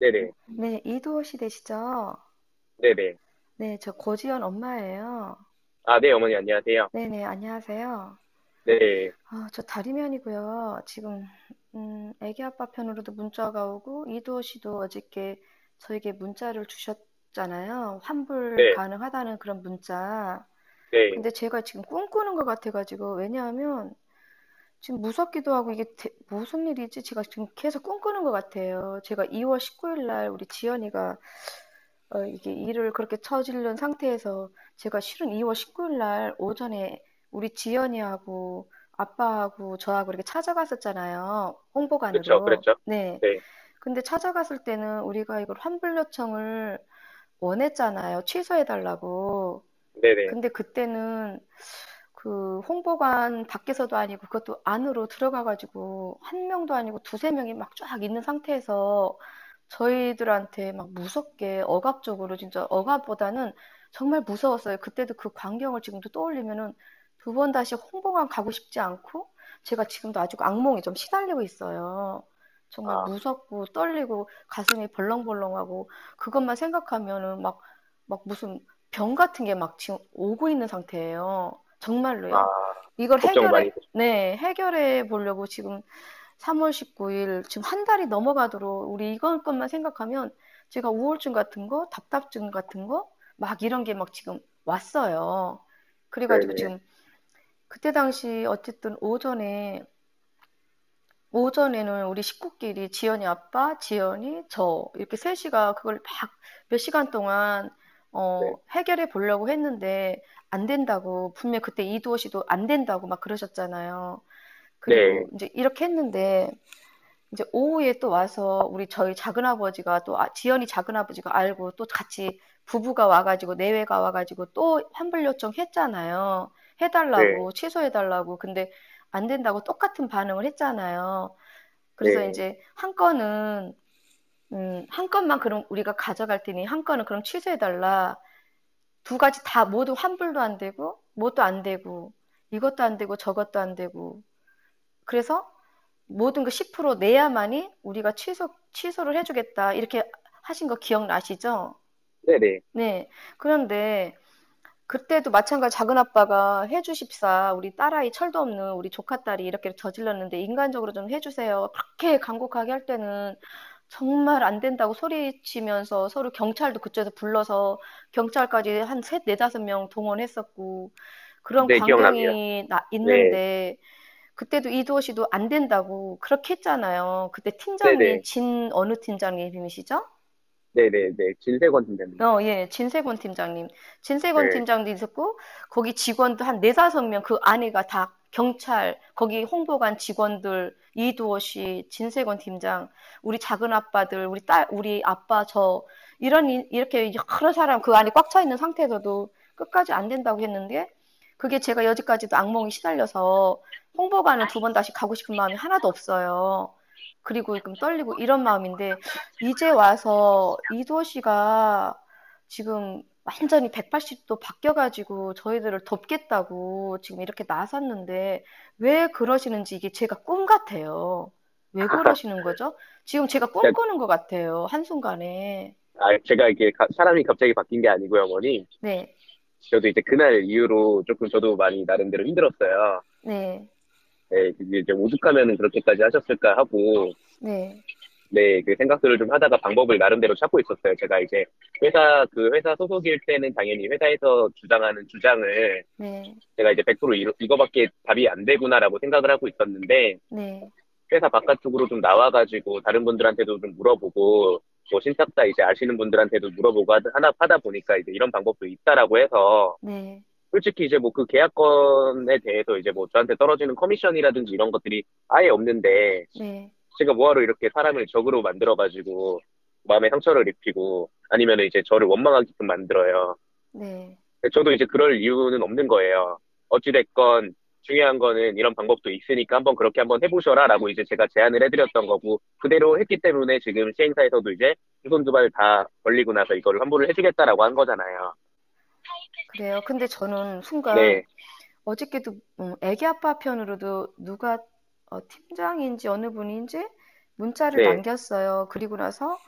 네네. 네, 이두호 씨 되시죠? 네네. 네, 저 고지연 엄마예요. 아, 네, 어머니 안녕하세요. 네네, 안녕하세요. 네. 아, 저 다리면이고요. 지금, 음, 애기 아빠 편으로도 문자가 오고, 이두호 씨도 어저께 저에게 문자를 주셨잖아요. 환불 네. 가능하다는 그런 문자. 네. 근데 제가 지금 꿈꾸는 것 같아가지고, 왜냐하면, 지금 무섭기도 하고, 이게 대- 무슨 일이지? 제가 지금 계속 꿈꾸는 것 같아요. 제가 2월 19일 날 우리 지연이가 어, 이게 일을 그렇게 처지른 상태에서 제가 실은 2월 19일 날 오전에 우리 지연이하고 아빠하고 저하고 이렇게 찾아갔었잖아요. 그렇죠. 홍보관으로. 그랬죠. 네. 네. 근데 찾아갔을 때는 우리가 이걸 환불 요청을 원했잖아요. 취소해달라고. 네네. 근데 그때는 그 홍보관 밖에서도 아니고 그것도 안으로 들어가가지고 한 명도 아니고 두세 명이 막 쫙 있는 상태에서 저희들한테 막 무섭게 억압적으로 진짜 억압보다는 정말 무서웠어요. 그때도 그 광경을 지금도 떠올리면은 두 번 다시 홍보관 가고 싶지 않고 제가 지금도 아직 악몽에 좀 시달리고 있어요. 정말 아, 무섭고 떨리고 가슴이 벌렁벌렁하고 그것만 생각하면은 막, 막 무슨 병 같은 게 막 지금 오고 있는 상태예요. 아, 정말로요. 이걸 걱정 많이 해결해. 네, 해결해 보려고 지금 3월 19일, 지금 한 달이 넘어가도록 우리 이건 것만 생각하면 제가 우울증 같은 거, 답답증 같은 거, 막 이런 게 막 지금 왔어요. 그래가지고 네네. 지금 그때 당시 어쨌든 오전에, 오전에는 우리 식구끼리 지연이 아빠, 지연이, 저 이렇게 셋이가 그걸 막 몇 시간 동안 어, 네. 해결해 보려고 했는데 안 된다고 분명 그때 이두호 씨도 안 된다고 막 그러셨잖아요. 그리고 네. 이제 이렇게 했는데 이제 오후에 또 와서 우리 저희 작은 아버지가 또 아, 지연이 작은 아버지가 알고 또 같이 부부가 와가지고 내외가 와가지고 또 환불 요청했잖아요. 네. 해달라고 취소해달라고 근데 안 된다고 똑같은 반응을 했잖아요. 그래서 네. 이제 한 건은 음, 한 건만 그럼 우리가 가져갈 테니 한 건은 그럼 취소해달라. 두 가지 다 모두 환불도 안 되고 뭐도 안 되고 이것도 안 되고 저것도 안 되고 그래서 모든 거 10% 내야만이 우리가 취소, 취소를 해주겠다. 이렇게 하신 거 기억나시죠? 네네. 네. 그런데 그때도 마찬가지 작은 아빠가 해주십사. 우리 딸아이 철도 없는 우리 조카 딸이 이렇게 저질렀는데 인간적으로 좀 해주세요. 그렇게 간곡하게 할 때는 정말 안 된다고 소리치면서 서로 경찰도 그쪽에서 불러서 경찰까지 한 셋, 네다섯 명 동원했었고 그런 네. 광경이 나, 네. 있는데 그때도 이두호 씨도 안 된다고 그렇게 했잖아요. 그때 팀장이 네네. 진 어느 팀장님이시죠? 네네네. 진세권 팀장님. 어, 예, 진세곤 팀장님. 진세곤 네. 팀장도 있었고, 거기 직원도 한 네다섯 명 그 안에가 다 경찰, 거기 홍보관 직원들, 이두호 씨, 진세곤 팀장, 우리 작은 아빠들, 우리 딸, 우리 아빠, 저, 이런, 이- 이렇게 여러 사람 그 안에 꽉 차 있는 상태에서도 끝까지 안 된다고 했는데, 그게 제가 여지까지도 악몽이 시달려서 홍보관은 두번 다시 가고 싶은 마음이 하나도 없어요. 그리고 지금 떨리고 이런 마음인데, 이제 와서 이도 씨가 지금 완전히 180도 바뀌어가지고 저희들을 돕겠다고 지금 이렇게 나섰는데, 왜 그러시는지 이게 제가 꿈 같아요. 왜 그러시는 거죠? 지금 제가 꿈꾸는 것 같아요. 한순간에. 아, 제가 이게 가- 사람이 갑자기 바뀐 게 아니고요, 어머니. 네, 저도 이제 그날 이후로 조금 저도 많이 나름대로 힘들었어요. 네, 네, 이제 오죽하면은 그렇게까지 하셨을까 하고, 네, 네, 그 생각들을 좀 하다가 방법을 나름대로 찾고 있었어요. 제가 이제 회사, 그 회사 소속일 때는 당연히 회사에서 주장하는 주장을 네, 제가 이제 100% 이거, 이거 밖에 답이 안 되구나라고 생각을 하고 있었는데, 네, 회사 바깥쪽으로 좀 나와가지고 다른 분들한테도 좀 물어보고, 뭐 신탁사 이제 아시는 분들한테도 물어보고 하나 하다 보니까 이제 이런 방법도 있다라고 해서, 네, 솔직히 이제 뭐 그 계약건에 대해서 이제 뭐 저한테 떨어지는 커미션이라든지 이런 것들이 아예 없는데, 네, 제가 뭐하러 이렇게 사람을 적으로 만들어가지고 마음에 상처를 입히고 아니면 이제 저를 원망하게끔 만들어요. 네. 저도 이제 그럴 이유는 없는 거예요. 어찌됐건 중요한 거는 이런 방법도 있으니까 한번 그렇게 한번 해보셔라 라고 이제 제가 제안을 해드렸던 거고 그대로 했기 때문에 지금 시행사에서도 이제 두 손 두 발 다 벌리고 나서 이거를 환불을 해주겠다라고 한 거잖아요. 그래요. 근데 저는 순간 네, 어저께도 음, 애기 아빠 편으로도 누가 어, 팀장인지 어느 분인지 문자를 네, 남겼어요. 그리고 나서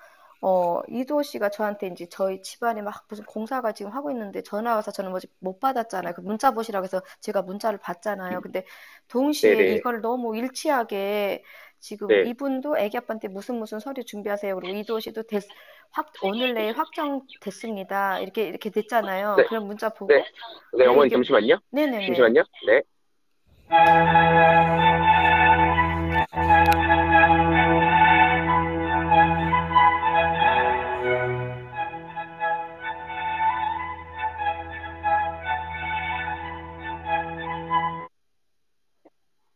어, 이도 씨가 저한테 이제 저희 집안에 막 무슨 공사가 지금 하고 있는데 전화 와서 저는 뭐지 못 받았잖아요. 그 문자 보시라고 해서 제가 문자를 받잖아요. 근데 동시에 네네. 이걸 너무 일치하게 지금 네. 이분도 애기 아빠한테 무슨 무슨 서류 준비하세요. 그리고 이도 씨도 됐, 확, 오늘 내일 확정됐습니다. 이렇게 이렇게 됐잖아요. 네. 그런 문자 보고 네. 네, 네, 어머니 이게 잠시만요. 네네네. 잠시만요. 네.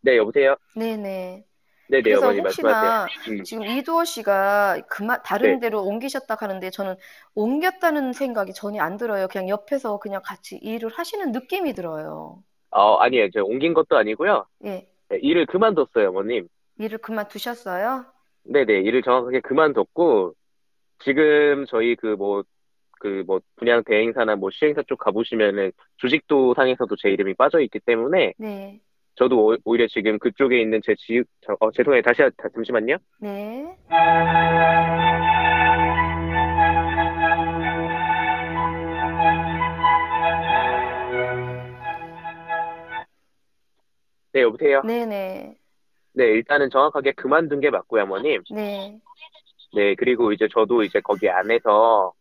네, 여보세요? 네네. 네, 네, 그래서 어머니 말씀하세요. 혹시나 음. 지금 이두호 씨가 그만 다른 네. 데로 옮기셨다 하는데 저는 옮겼다는 생각이 전혀 안 들어요. 그냥 옆에서 그냥 같이 일을 하시는 느낌이 들어요. 어, 아니에요. 제가 옮긴 것도 아니고요. 예. 네, 일을 그만뒀어요, 어머님. 일을 그만두셨어요? 네네, 일을 정확하게 그만뒀고, 지금 저희 그 뭐, 그 뭐, 분양 대행사나 뭐 시행사 쪽 가보시면은 주식도 상에서도 제 이름이 빠져 있기 때문에, 네. 저도 오- 오히려 지금 그쪽에 있는 제 지, 저- 어, 죄송해요. 다시, 하- 다- 잠시만요. 네. 네, 여보세요? 네네. 네, 일단은 정확하게 그만둔 게 맞고요, 어머님. 네. 네, 그리고 이제 저도 이제 거기 안에서,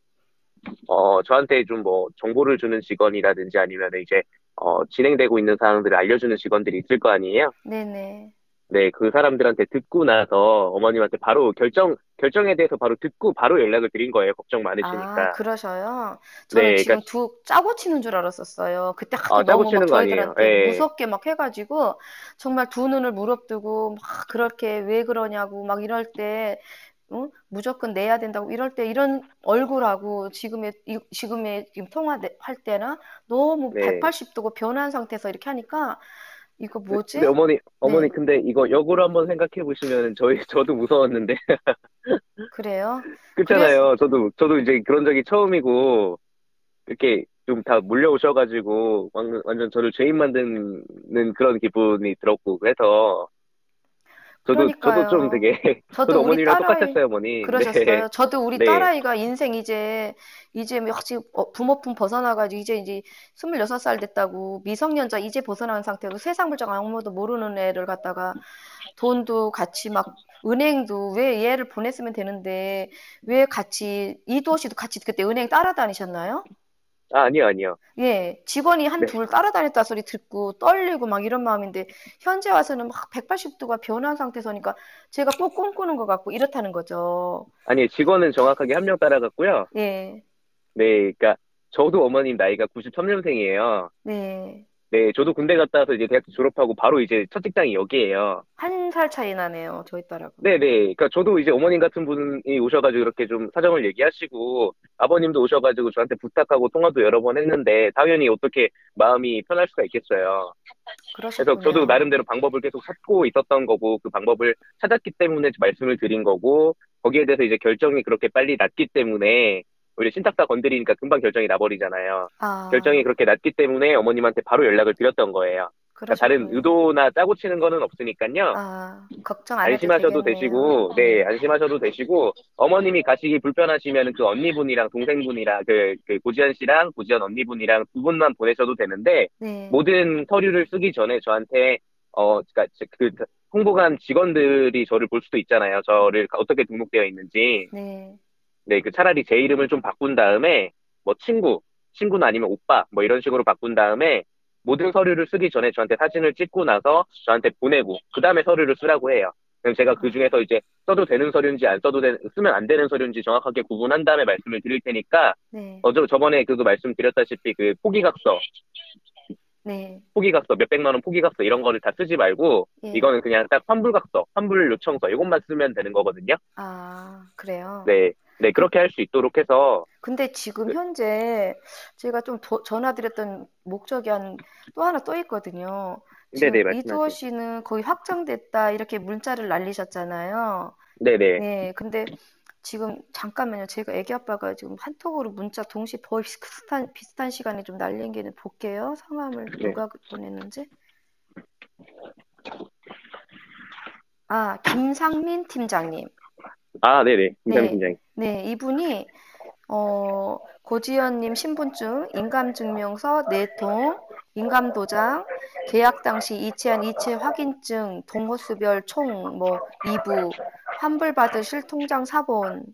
어, 저한테 좀 뭐 정보를 주는 직원이라든지 아니면 이제, 어, 진행되고 있는 사항들을 알려주는 직원들이 있을 거 아니에요? 네네. 네, 그 사람들한테 듣고 나서 어머님한테 바로 결정, 결정에 대해서 바로 듣고 바로 연락을 드린 거예요. 걱정 아, 많으시니까. 그러셔요? 저는 네, 지금 그러니까, 두 짜고 치는 줄 알았었어요. 그때 하도 아, 짜고 너무 막 치는 거 아니에요. 저희들한테 예. 무섭게 막 해가지고 정말 두 눈을 무릅뜨고 막 그렇게 왜 그러냐고 막 이럴 때 응? 무조건 내야 된다고 이럴 때 이런 얼굴하고 지금의 이- 지금의 지금 통화할 때나 너무 네. 180도고 변한 상태에서 이렇게 하니까 이거 네, 뭐지? 근데 어머니, 어머니, 네, 근데 이거 역으로 한번 생각해 보시면 저희, 저도 무서웠는데. 그래요. 그래서 그렇잖아요. 저도, 저도 이제 그런 적이 처음이고, 이렇게 좀 다 몰려오셔가지고, 완- 완전 저를 죄인 만드는 그런 기분이 들었고, 그래서, 저도, 저도 좀 그러니까요. 되게, 저도 저도 우리 어머님이랑 딸아이 똑같았어요, 어머니. 네, 그러셨어요. 저도 우리 네, 딸아이가 인생 이제 이제 역시 어, 부모품 벗어나가지고 이제 이제 26살 됐다고 미성년자 이제 벗어난 상태로 세상 물정 아무도 모르는 애를 갖다가 돈도 같이 막 은행도 왜 얘를 보냈으면 되는데 왜 같이 이도 씨도 같이 그때 은행 따라다니셨나요? 아, 아니요, 아니요. 예, 직원이 한 네, 둘 따라다녔다 소리 듣고 떨리고 막 이런 마음인데 현재 와서는 막 180도가 변한 상태서니까 제가 꼭 꿈꾸는 것 같고 이렇다는 거죠. 아니, 직원은 정확하게 한 명 따라갔고요. 예, 네, 그러니까, 저도 어머님 나이가 93년생이에요. 네. 네, 저도 군대 갔다 와서 이제 대학교 졸업하고 바로 이제 첫 직장이 여기예요. 한 살 차이 나네요, 저희 딸하고. 네네. 그러니까 저도 이제 어머님 같은 분이 오셔가지고 이렇게 좀 사정을 얘기하시고 아버님도 오셔가지고 저한테 부탁하고 통화도 여러 번 했는데 당연히 어떻게 마음이 편할 수가 있겠어요. 그래서 저도. 나름대로 방법을 계속 찾고 있었던 거고 그 방법을 찾았기 때문에 말씀을 드린 거고 거기에 대해서 이제 결정이 그렇게 빨리 났기 때문에 우리 신탁사 건드리니까 금방 결정이 나버리잖아요. 결정이 아, 그렇게 났기 때문에 어머님한테 바로 연락을 드렸던 거예요. 그러니까 다른. 의도나 짜고 치는 거는 없으니까요. 아, 걱정 안 안심하셔도 되겠네요. 되시고, 네, 네, 안심하셔도 되시고, 어머님이 가시기 불편하시면 그 언니분이랑 동생분이랑, 그, 그 고지현 씨랑 고지현 언니분이랑 두 분만 보내셔도 되는데, 네, 모든 서류를 쓰기 전에 저한테, 어, 그니까, 그, 홍보관 직원들이 저를 볼 수도 있잖아요. 저를 어떻게 등록되어 있는지. 네, 네, 그 차라리 제 이름을 좀 바꾼 다음에, 뭐 친구, 친구나 아니면 오빠, 뭐 이런 식으로 바꾼 다음에, 모든 서류를 쓰기 전에 저한테 사진을 찍고 나서 저한테 보내고, 그 다음에 서류를 쓰라고 해요. 그럼 제가 그 중에서 이제 써도 되는 서류인지 안 써도 되, 쓰면 안 되는 서류인지 정확하게 구분한 다음에 말씀을 드릴 테니까, 네, 어, 저, 저번에 그거 말씀드렸다시피 그 포기각서, 네, 포기각서, 몇백만 원 포기각서 이런 거를 다 쓰지 말고, 예. 이거는 그냥 딱 환불각서, 환불 요청서, 이것만 쓰면 되는 거거든요. 아, 그래요. 네, 네, 그렇게 할 수 있도록 해서, 근데 지금 그- 현재 제가 좀 도- 전화드렸던 목적이 한 또 하나 또 있거든요. 네네, 말씀하세요. 씨는 거의 확정됐다 이렇게 문자를 날리셨잖아요. 네네. 네, 근데 지금 잠깐만요. 제가 애기 아빠가 지금 한톡으로 문자 동시에 거의 비슷한 비슷한 시간에 좀 날린 게 볼게요. 성함을 네. 누가 보냈는지. 아, 김상민 팀장님. 아, 네네. 김상민 네, 팀장님. 네, 이분이 어, 고지연님 신분증, 인감증명서 네 통, 인감도장, 계약 당시 이체한 이체 확인증, 동호수별 총 뭐 2부, 환불받으실 통장 사본,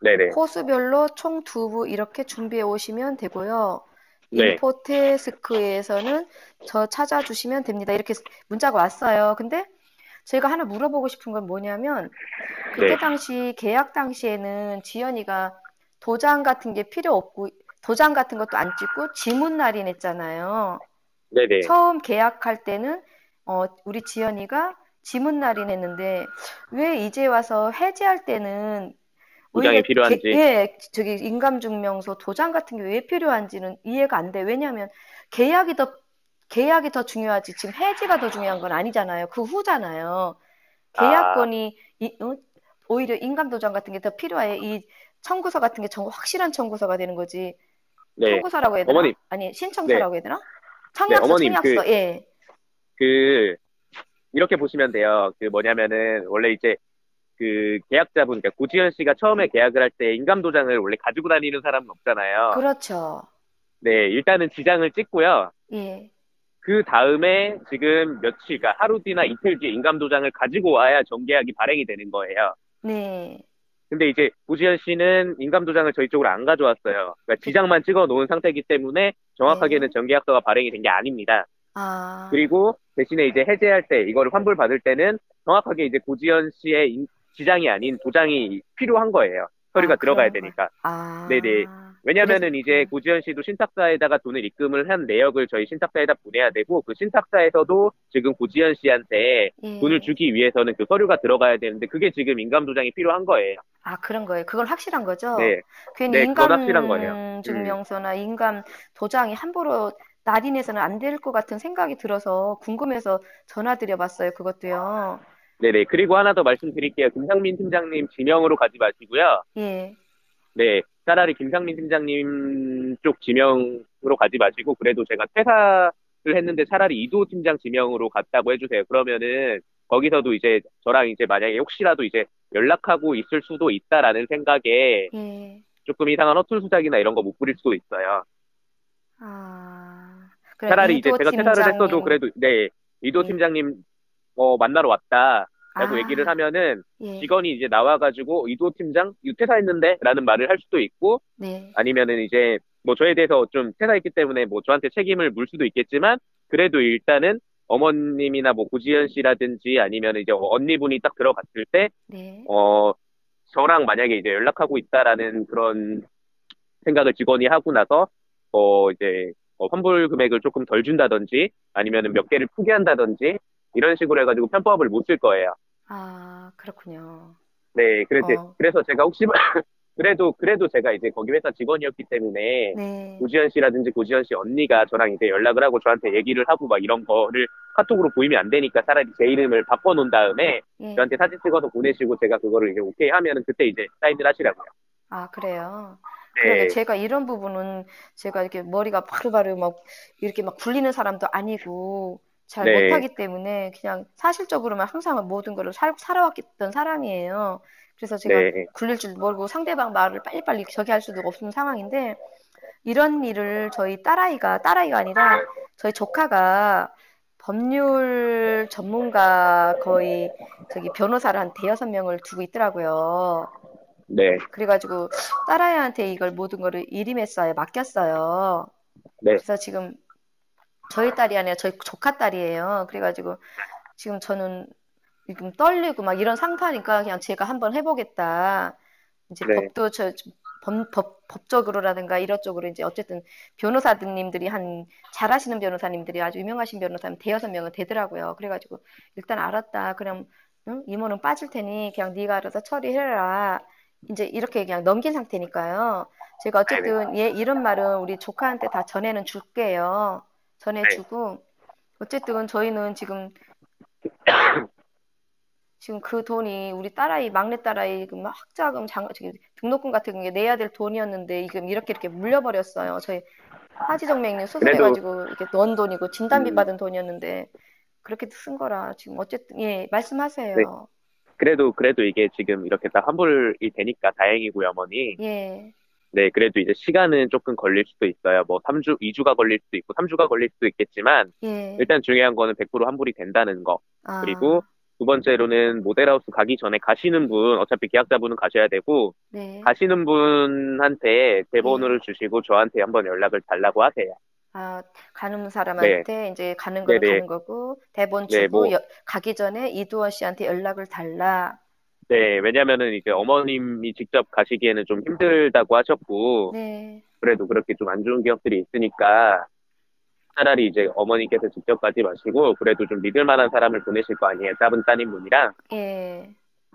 네네. 호수별로 총두부 이렇게 준비해 오시면 되고요. 네. 인포테스크에서는 저 찾아주시면 됩니다. 이렇게 문자가 왔어요. 근데 제가 하나 물어보고 싶은 건 뭐냐면 그때 네. 당시 계약 당시에는 지연이가 도장 같은 게 필요 없고 도장 같은 것도 안 찍고 지문 날인했잖아요. 네네. 처음 계약할 때는 어, 우리 지연이가 지문 날인했는데 왜 이제 와서 해지할 때는 도장이 필요한지. 게- 예, 저기 인감증명서 도장 같은 게 왜 필요한지는 이해가 안 돼. 왜냐하면 계약이 더 계약이 더 중요하지. 지금 해지가 더 중요한 건 아니잖아요. 그 후잖아요. 계약건이 이- 어? 오히려 인감도장 같은 게 더 필요해. 이 청구서 같은 게 정- 확실한 청구서가 되는 거지. 네. 청구서라고 해야 되나? 어머님. 아니 신청서라고 해야 되나? 청약서, 네, 어머님, 청약서. 그- 예. 그, 이렇게 보시면 돼요. 그 뭐냐면은, 원래 이제, 그 계약자분, 그러니까 고지현 씨가 처음에 계약을 할 때 인감 도장을 원래 가지고 다니는 사람은 없잖아요. 그렇죠. 네, 일단은 지장을 찍고요. 예. 그 다음에 지금 며칠, 그러니까 하루 뒤나 이틀 뒤에 인감도장을 가지고 와야 정계약이 발행이 되는 거예요. 네. 근데 이제 고지현 씨는 인감도장을 저희 쪽으로 안 가져왔어요. 그러니까 지장만 찍어 놓은 상태이기 때문에 정확하게는 네. 정계약서가 발행이 된 게 아닙니다. 아. 그리고 대신에 이제 해제할 때 이거를 환불 받을 때는 정확하게 이제 고지현 씨의 인- 지장이 아닌 도장이 필요한 거예요. 서류가 아, 들어가야 되니까. 아. 네네. 왜냐면은 이제 고지현 씨도 신탁사에다가 돈을 입금을 한 내역을 저희 신탁사에다 보내야 되고 그 신탁사에서도 지금 고지현 씨한테 예. 돈을 주기 위해서는 그 서류가 들어가야 되는데 그게 지금 인감 도장이 필요한 거예요. 아, 그런 거예요. 그건 확실한 거죠? 네. 괜히 네, 인감 확실한 거예요. 음. 증명서나 인감 도장이 함부로 날인해서는 안 될 것 같은 생각이 들어서 궁금해서 전화드려 봤어요. 그것도요. 네네. 그리고 하나 더 말씀드릴게요. 김상민 팀장님 지명으로 가지 마시고요. 예. 네. 차라리 김상민 팀장님 쪽 지명으로 가지 마시고 그래도 제가 퇴사를 했는데 차라리 이도 팀장 지명으로 갔다고 해주세요. 그러면은 거기서도 이제 저랑 이제 만약에 혹시라도 이제 연락하고 있을 수도 있다라는 생각에 예. 조금 이상한 허투루 수작이나 이런 거 못 부릴 수도 있어요. 아. 차라리 이제 제가 퇴사를 했어도 팀장님. 그래도 네 이도 예. 팀장님 어 만나러 왔다 라고 아, 얘기를 하면은 예. 직원이 이제 나와가지고 이도 팀장 이거 퇴사했는데 라는 말을 할 수도 있고 네. 아니면은 이제 뭐 저에 대해서 좀 퇴사했기 때문에 뭐 저한테 책임을 물 수도 있겠지만 그래도 일단은 어머님이나 뭐 고지현 씨라든지 아니면 이제 언니분이 딱 들어갔을 때 네. 어 저랑 만약에 이제 연락하고 있다라는 그런 생각을 직원이 하고 나서 어 이제 어, 환불 금액을 조금 덜 준다든지 아니면은 몇 개를 포기한다든지 이런 식으로 해가지고 편법을 못 쓸 거예요. 아, 그렇군요. 네, 그래서 어. 그래서 제가 혹시 그래도 그래도 제가 이제 거기 회사 직원이었기 때문에 네. 고지현 씨라든지 고지현 씨 언니가 저랑 이제 연락을 하고 저한테 얘기를 하고 막 이런 거를 카톡으로 보이면 안 되니까 차라리 제 이름을 바꿔 놓은 다음에 예. 저한테 사진 찍어서 보내시고 제가 그거를 이제 오케이 하면은 그때 이제 사인을 하시라고요. 아, 그래요. 네, 그러게 제가 이런 부분은 제가 이렇게 머리가 바로바로 막 이렇게 막 굴리는 사람도 아니고 잘 네. 못하기 때문에 그냥 사실적으로만 항상 모든 거를 살, 살아왔던 사람이에요. 그래서 제가 네, 굴릴 줄 모르고 상대방 말을 빨리빨리 저기 할 수도 없는 상황인데 이런 일을 저희 딸아이가 딸아이가 아니라 저희 조카가 법률 전문가 거의 저기 변호사를 한 대여섯 명을 두고 있더라고요. 네, 그래가지고 딸아이한테 이걸 모든 거를 일임했어요. 맡겼어요. 네, 그래서 지금 저희 딸이 아니라 저희 조카 딸이에요. 그래가지고 지금 저는 지금 떨리고 막 이런 상태니까 그냥 제가 한번 해보겠다. 이제 네. 법도 저 법, 법, 법적으로라든가 이런 쪽으로 이제 어쨌든 변호사님들이 한 잘하시는 변호사님들이 아주 유명하신 변호사님 대여섯 명은 되더라고요. 그래가지고 일단 알았다. 그럼 응? 이모는 빠질 테니 그냥 네가 알아서 처리해라. 이제 이렇게 그냥 넘긴 상태니까요. 제가 어쨌든 얘 이런 말은 우리 조카한테 다 전해는 줄게요. 전해주고 어쨌든 저희는 지금 지금 그 돈이 우리 딸아이 막내 딸아이 그 학자금 장 저기 등록금 같은 게 내야 될 돈이었는데 지금 이렇게 이렇게 물려버렸어요. 저희 하지정맥님 수술해가지고 이렇게 넣은 돈이고 진단비 음. 받은 돈이었는데 그렇게 쓴 거라 지금 어쨌든 예 말씀하세요. 네. 그래도, 그래도 이게 지금 이렇게 다 환불이 되니까 다행이고요, 어머니. 예, 네, 그래도 이제 시간은 조금 걸릴 수도 있어요. 뭐 3주, 2주가 걸릴 수도 있고 3주가 걸릴 수도 있겠지만 예. 일단 중요한 거는 100% 환불이 된다는 거. 그리고 아, 두 번째로는 모델하우스 가기 전에 가시는 분, 어차피 계약자분은 가셔야 되고 네. 가시는 분한테 제 예. 번호를 주시고 저한테 한번 연락을 달라고 하세요. 아, 가는 네, 사람한테 이제 가는 거는 네네. 가는 거고, 대본 네, 주고, 뭐, 여- 가기 전에 이두원 씨한테 연락을 달라. 네, 왜냐면은 이제 어머님이 직접 가시기에는 좀 힘들다고 하셨고, 네, 그래도 그렇게 좀 안 좋은 기억들이 있으니까 차라리 이제 어머니께서 직접 가지 마시고, 그래도 좀 믿을 만한 사람을 보내실 거 아니에요. 짧은 따님분이랑. 예.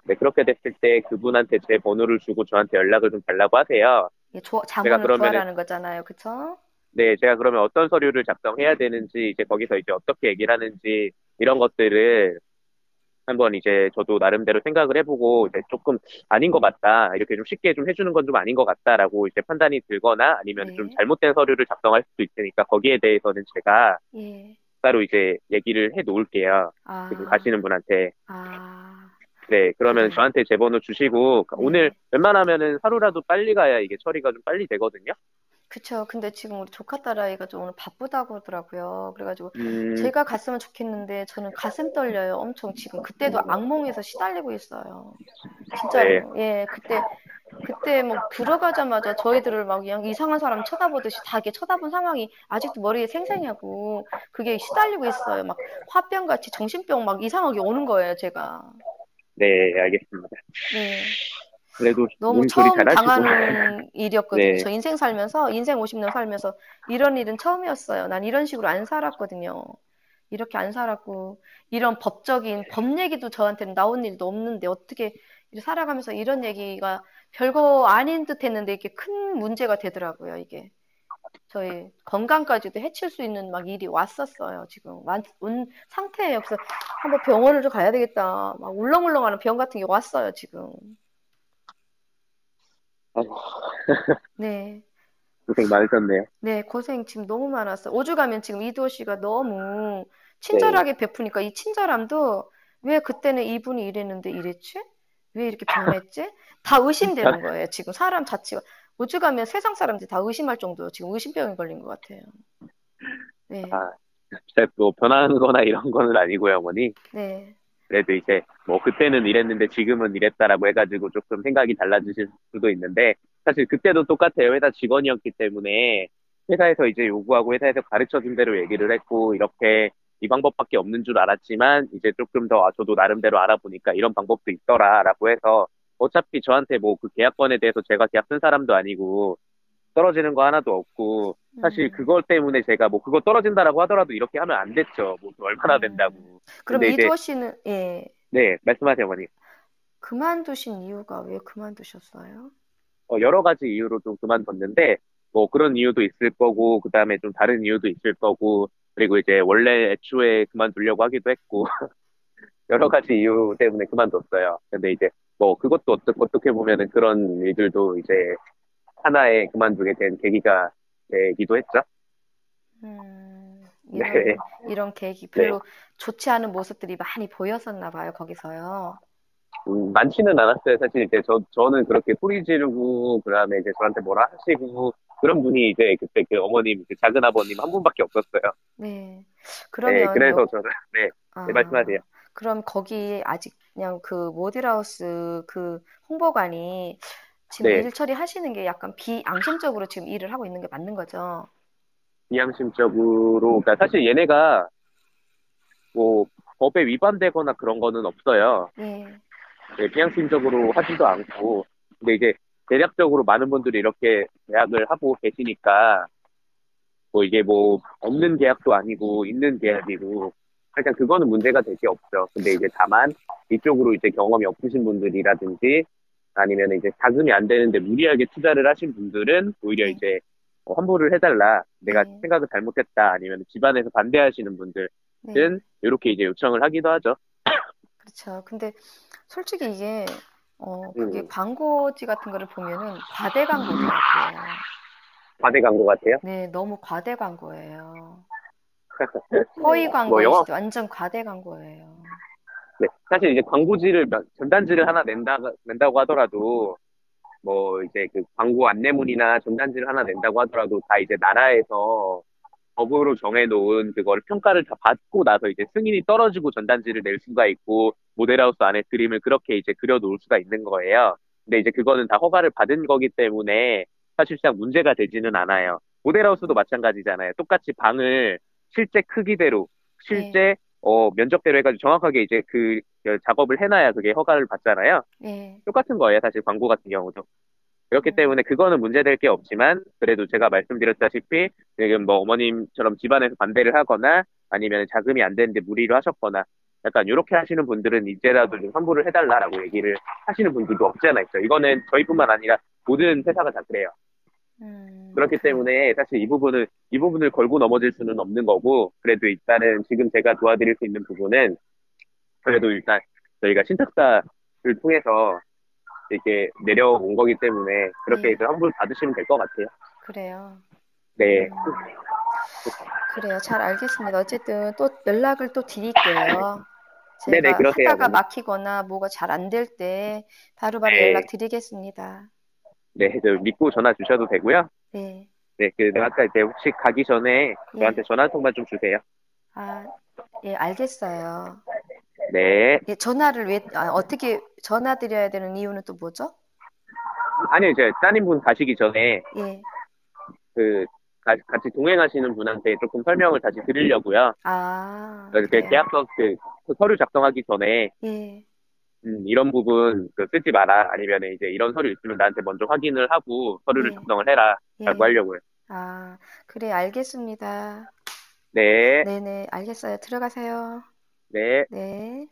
네, 그렇게 됐을 때 그분한테 제 번호를 주고 저한테 연락을 좀 달라고 하세요. 예, 조- 제가 그러면은, 구하라는 거잖아요. 그쵸? 네, 제가 그러면 어떤 서류를 작성해야 되는지, 이제 거기서 이제 어떻게 얘기를 하는지, 이런 것들을 한번 이제 저도 나름대로 생각을 해보고, 이제 조금 아닌 것 같다. 이렇게 좀 쉽게 좀 해주는 건 좀 아닌 것 같다라고 이제 판단이 들거나 아니면 좀 네, 잘못된 서류를 작성할 수도 있으니까 거기에 대해서는 제가 예. 따로 이제 얘기를 해 놓을게요. 지금 아, 가시는 분한테. 아, 네, 그러면 그래요. 저한테 제 번호 주시고, 오늘 네. 웬만하면은 하루라도 빨리 가야 이게 처리가 좀 빨리 되거든요. 그쵸. 근데 지금 우리 조카 딸아이가 좀 오늘 바쁘다고 하더라고요. 그래가지고 음, 제가 갔으면 좋겠는데 저는 가슴 떨려요. 엄청 지금 그때도 악몽에서 시달리고 있어요. 네, 진짜로. 예, 그때 그때 뭐 들어가자마자 저희들을 막 그냥 이상한 사람 쳐다보듯이 다 이렇게 쳐다본 상황이 아직도 머리에 생생하고 그게 시달리고 있어요. 막 화병 같이 정신병 막 이상하게 오는 거예요, 제가. 네, 알겠습니다. 네. 그래도 너무 처음. 당하는 일이었거든요. 네, 저 인생 살면서, 인생 50년 살면서 이런 일은 처음이었어요. 난 이런 식으로 안 살았거든요. 이렇게 안 살았고, 이런 법적인, 법 얘기도 저한테는 나온 일도 없는데, 어떻게 살아가면서 이런 얘기가 별거 아닌 듯 했는데, 이게 큰 문제가 되더라고요, 이게. 저희 건강까지도 해칠 수 있는 막 일이 왔었어요, 지금. 완, 온 상태예요. 그래서 한번 병원을 좀 가야 되겠다. 막 울렁울렁하는 병 같은 게 왔어요, 지금. 아이고, 네. 고생 많으셨네요. 네, 고생 지금 너무 많았어요. 오죽하면 지금 이도호 씨가 너무 네, 친절하게 베푸니까 이 친절함도 왜 그때는 이분이 이랬는데 이랬지? 왜 이렇게 변했지? 다 의심되는 거예요. 지금 사람 자체가 오죽하면 세상 사람들이 다 의심할 정도로 지금 의심병이 걸린 것 같아요. 네, 아, 진짜 뭐 변하는 거나 이런 거는 아니고요, 어머니. 네, 그래도 이제 뭐 그때는 이랬는데 지금은 이랬다라고 해가지고 조금 생각이 달라지실 수도 있는데 사실 그때도 똑같아요. 회사 직원이었기 때문에 회사에서 이제 요구하고 회사에서 가르쳐 준 대로 얘기를 했고 이렇게 이 방법밖에 없는 줄 알았지만 이제 조금 더 아, 저도 나름대로 알아보니까 이런 방법도 있더라라고 해서 어차피 저한테 뭐 그 계약건에 대해서 제가 계약 쓴 사람도 아니고 떨어지는 거 하나도 없고 사실 음, 그것 때문에 제가 뭐 그거 떨어진다라고 하더라도 이렇게 하면 안 됐죠. 뭐 얼마나 된다고. 음. 그럼 근데 이제 이도호 씨는 예, 네 말씀하세요, 어머니. 그만두신 이유가 왜 그만두셨어요? 어, 여러 가지 이유로 좀 그만뒀는데, 뭐 그런 이유도 있을 거고, 그 다음에 좀 다른 이유도 있을 거고, 그리고 이제 원래 애초에 그만두려고 하기도 했고, 여러 가지 이유 때문에 그만뒀어요. 근데 이제 뭐 그것도 어떻게 보면은 그런 일들도 이제 하나의 그만두게 된 계기가 되기도 했죠. 음, 네, 이런, 이런 계획이 네. 별로 좋지 않은 모습들이 많이 보였었나 봐요, 거기서요. 음, 많지는 않았어요. 사실 이제 저, 저는 그렇게 소리 지르고, 그 다음에 이제 저한테 뭐라 하시고, 그런 분이 이제 그때 그 어머님, 그 작은 아버님 한 분밖에 없었어요. 네. 네, 그러면, 그래서 여, 저는, 네, 네, 아, 말씀하세요. 그럼 거기 아직 그냥 그 모델하우스 그 홍보관이 지금 네. 일 처리하시는 게 약간 비앙심적으로 지금 일을 하고 있는 게 맞는 거죠? 비양심적으로, 그러니까 사실 얘네가 뭐 법에 위반되거나 그런 거는 없어요. 네. 네, 비양심적으로 하지도 않고, 근데 이제 대략적으로 많은 분들이 이렇게 계약을 하고 계시니까, 뭐 이게 뭐 없는 계약도 아니고 있는 계약이고, 일단 그거는 문제가 될게 없죠. 근데 이제 다만 이쪽으로 이제 경험이 없으신 분들이라든지 아니면 이제 자금이 안 되는데 무리하게 투자를 하신 분들은 오히려 네. 이제 어, 환불을 해달라. 내가 네. 생각을 잘못했다. 아니면 집안에서 반대하시는 분들은 네. 이렇게 이제 요청을 하기도 하죠. 그렇죠. 근데 솔직히 이게 어 그게 음, 광고지 같은 거를 보면은 과대 광고더라고요. 과대 광고 같아요. 네, 너무 과대 광고예요. 허위 뭐 영화. 완전 과대 광고예요. 네. 사실 이제 광고지를, 몇- 전단지를 하나 낸다, 낸다고 하더라도, 뭐, 이제 그 광고 안내문이나 전단지를 하나 낸다고 하더라도 다 이제 나라에서 법으로 정해놓은 그걸 평가를 다 받고 나서 이제 승인이 떨어지고 전단지를 낼 수가 있고, 모델하우스 안에 그림을 그렇게 이제 그려놓을 수가 있는 거예요. 근데 이제 그거는 다 허가를 받은 거기 때문에 사실상 문제가 되지는 않아요. 모델하우스도 마찬가지잖아요. 똑같이 방을 실제 크기대로, 네, 실제 어, 면적대로 해가지고 정확하게 이제 그, 그 작업을 해놔야 그게 허가를 받잖아요. 네, 똑같은 거예요, 사실 광고 같은 경우도. 그렇기 음, 때문에 그거는 문제될 게 없지만, 그래도 제가 말씀드렸다시피, 지금 뭐 어머님처럼 집안에서 반대를 하거나, 아니면 자금이 안 되는데 무리를 하셨거나, 약간 이렇게 하시는 분들은 이제라도 좀 환불을 해달라라고 얘기를 하시는 분들도 없지 않아 있어요. 이거는 저희뿐만 아니라 모든 회사가 다 그래요. 음, 그렇기 때문에 사실 이 부분을, 이 부분을 걸고 넘어질 수는 없는 거고, 그래도 일단은 지금 제가 도와드릴 수 있는 부분은, 그래도 일단 저희가 신탁사를 통해서 이렇게 내려온 거기 때문에 그렇게 네, 해서 환불 받으시면 될 것 같아요. 그래요. 네. 음, 그래요. 잘 알겠습니다. 어쨌든 또 연락을 또 드릴게요. 네네, 제가 그러세요, 하다가 어머니. 막히거나 뭐가 잘 안 될 때 바로바로 연락 네. 드리겠습니다. 네, 저 믿고 전화 주셔도 되고요. 네, 네, 그, 내가 아까 이제 혹시 가기 전에 예, 저한테 전화 한 통만 좀 주세요. 아, 예, 알겠어요. 네. 예, 전화를 왜, 아, 어떻게 전화 드려야 되는 이유는 또 뭐죠? 아니, 이제 따님분 가시기 전에 예, 그, 가- 같이 동행하시는 분한테 조금 설명을 다시 드리려고요. 아, 그래서 그 그래요. 계약서 그, 그 서류 작성하기 전에 예, 음, 이런 부분 그 쓰지 마라. 아니면 이제 이런 서류 있으면 나한테 먼저 확인을 하고 서류를 예, 작성을 해라. 라고 예. 하려고요. 아, 그래, 알겠습니다. 네, 네네, 알겠어요. 들어가세요. 네. 네.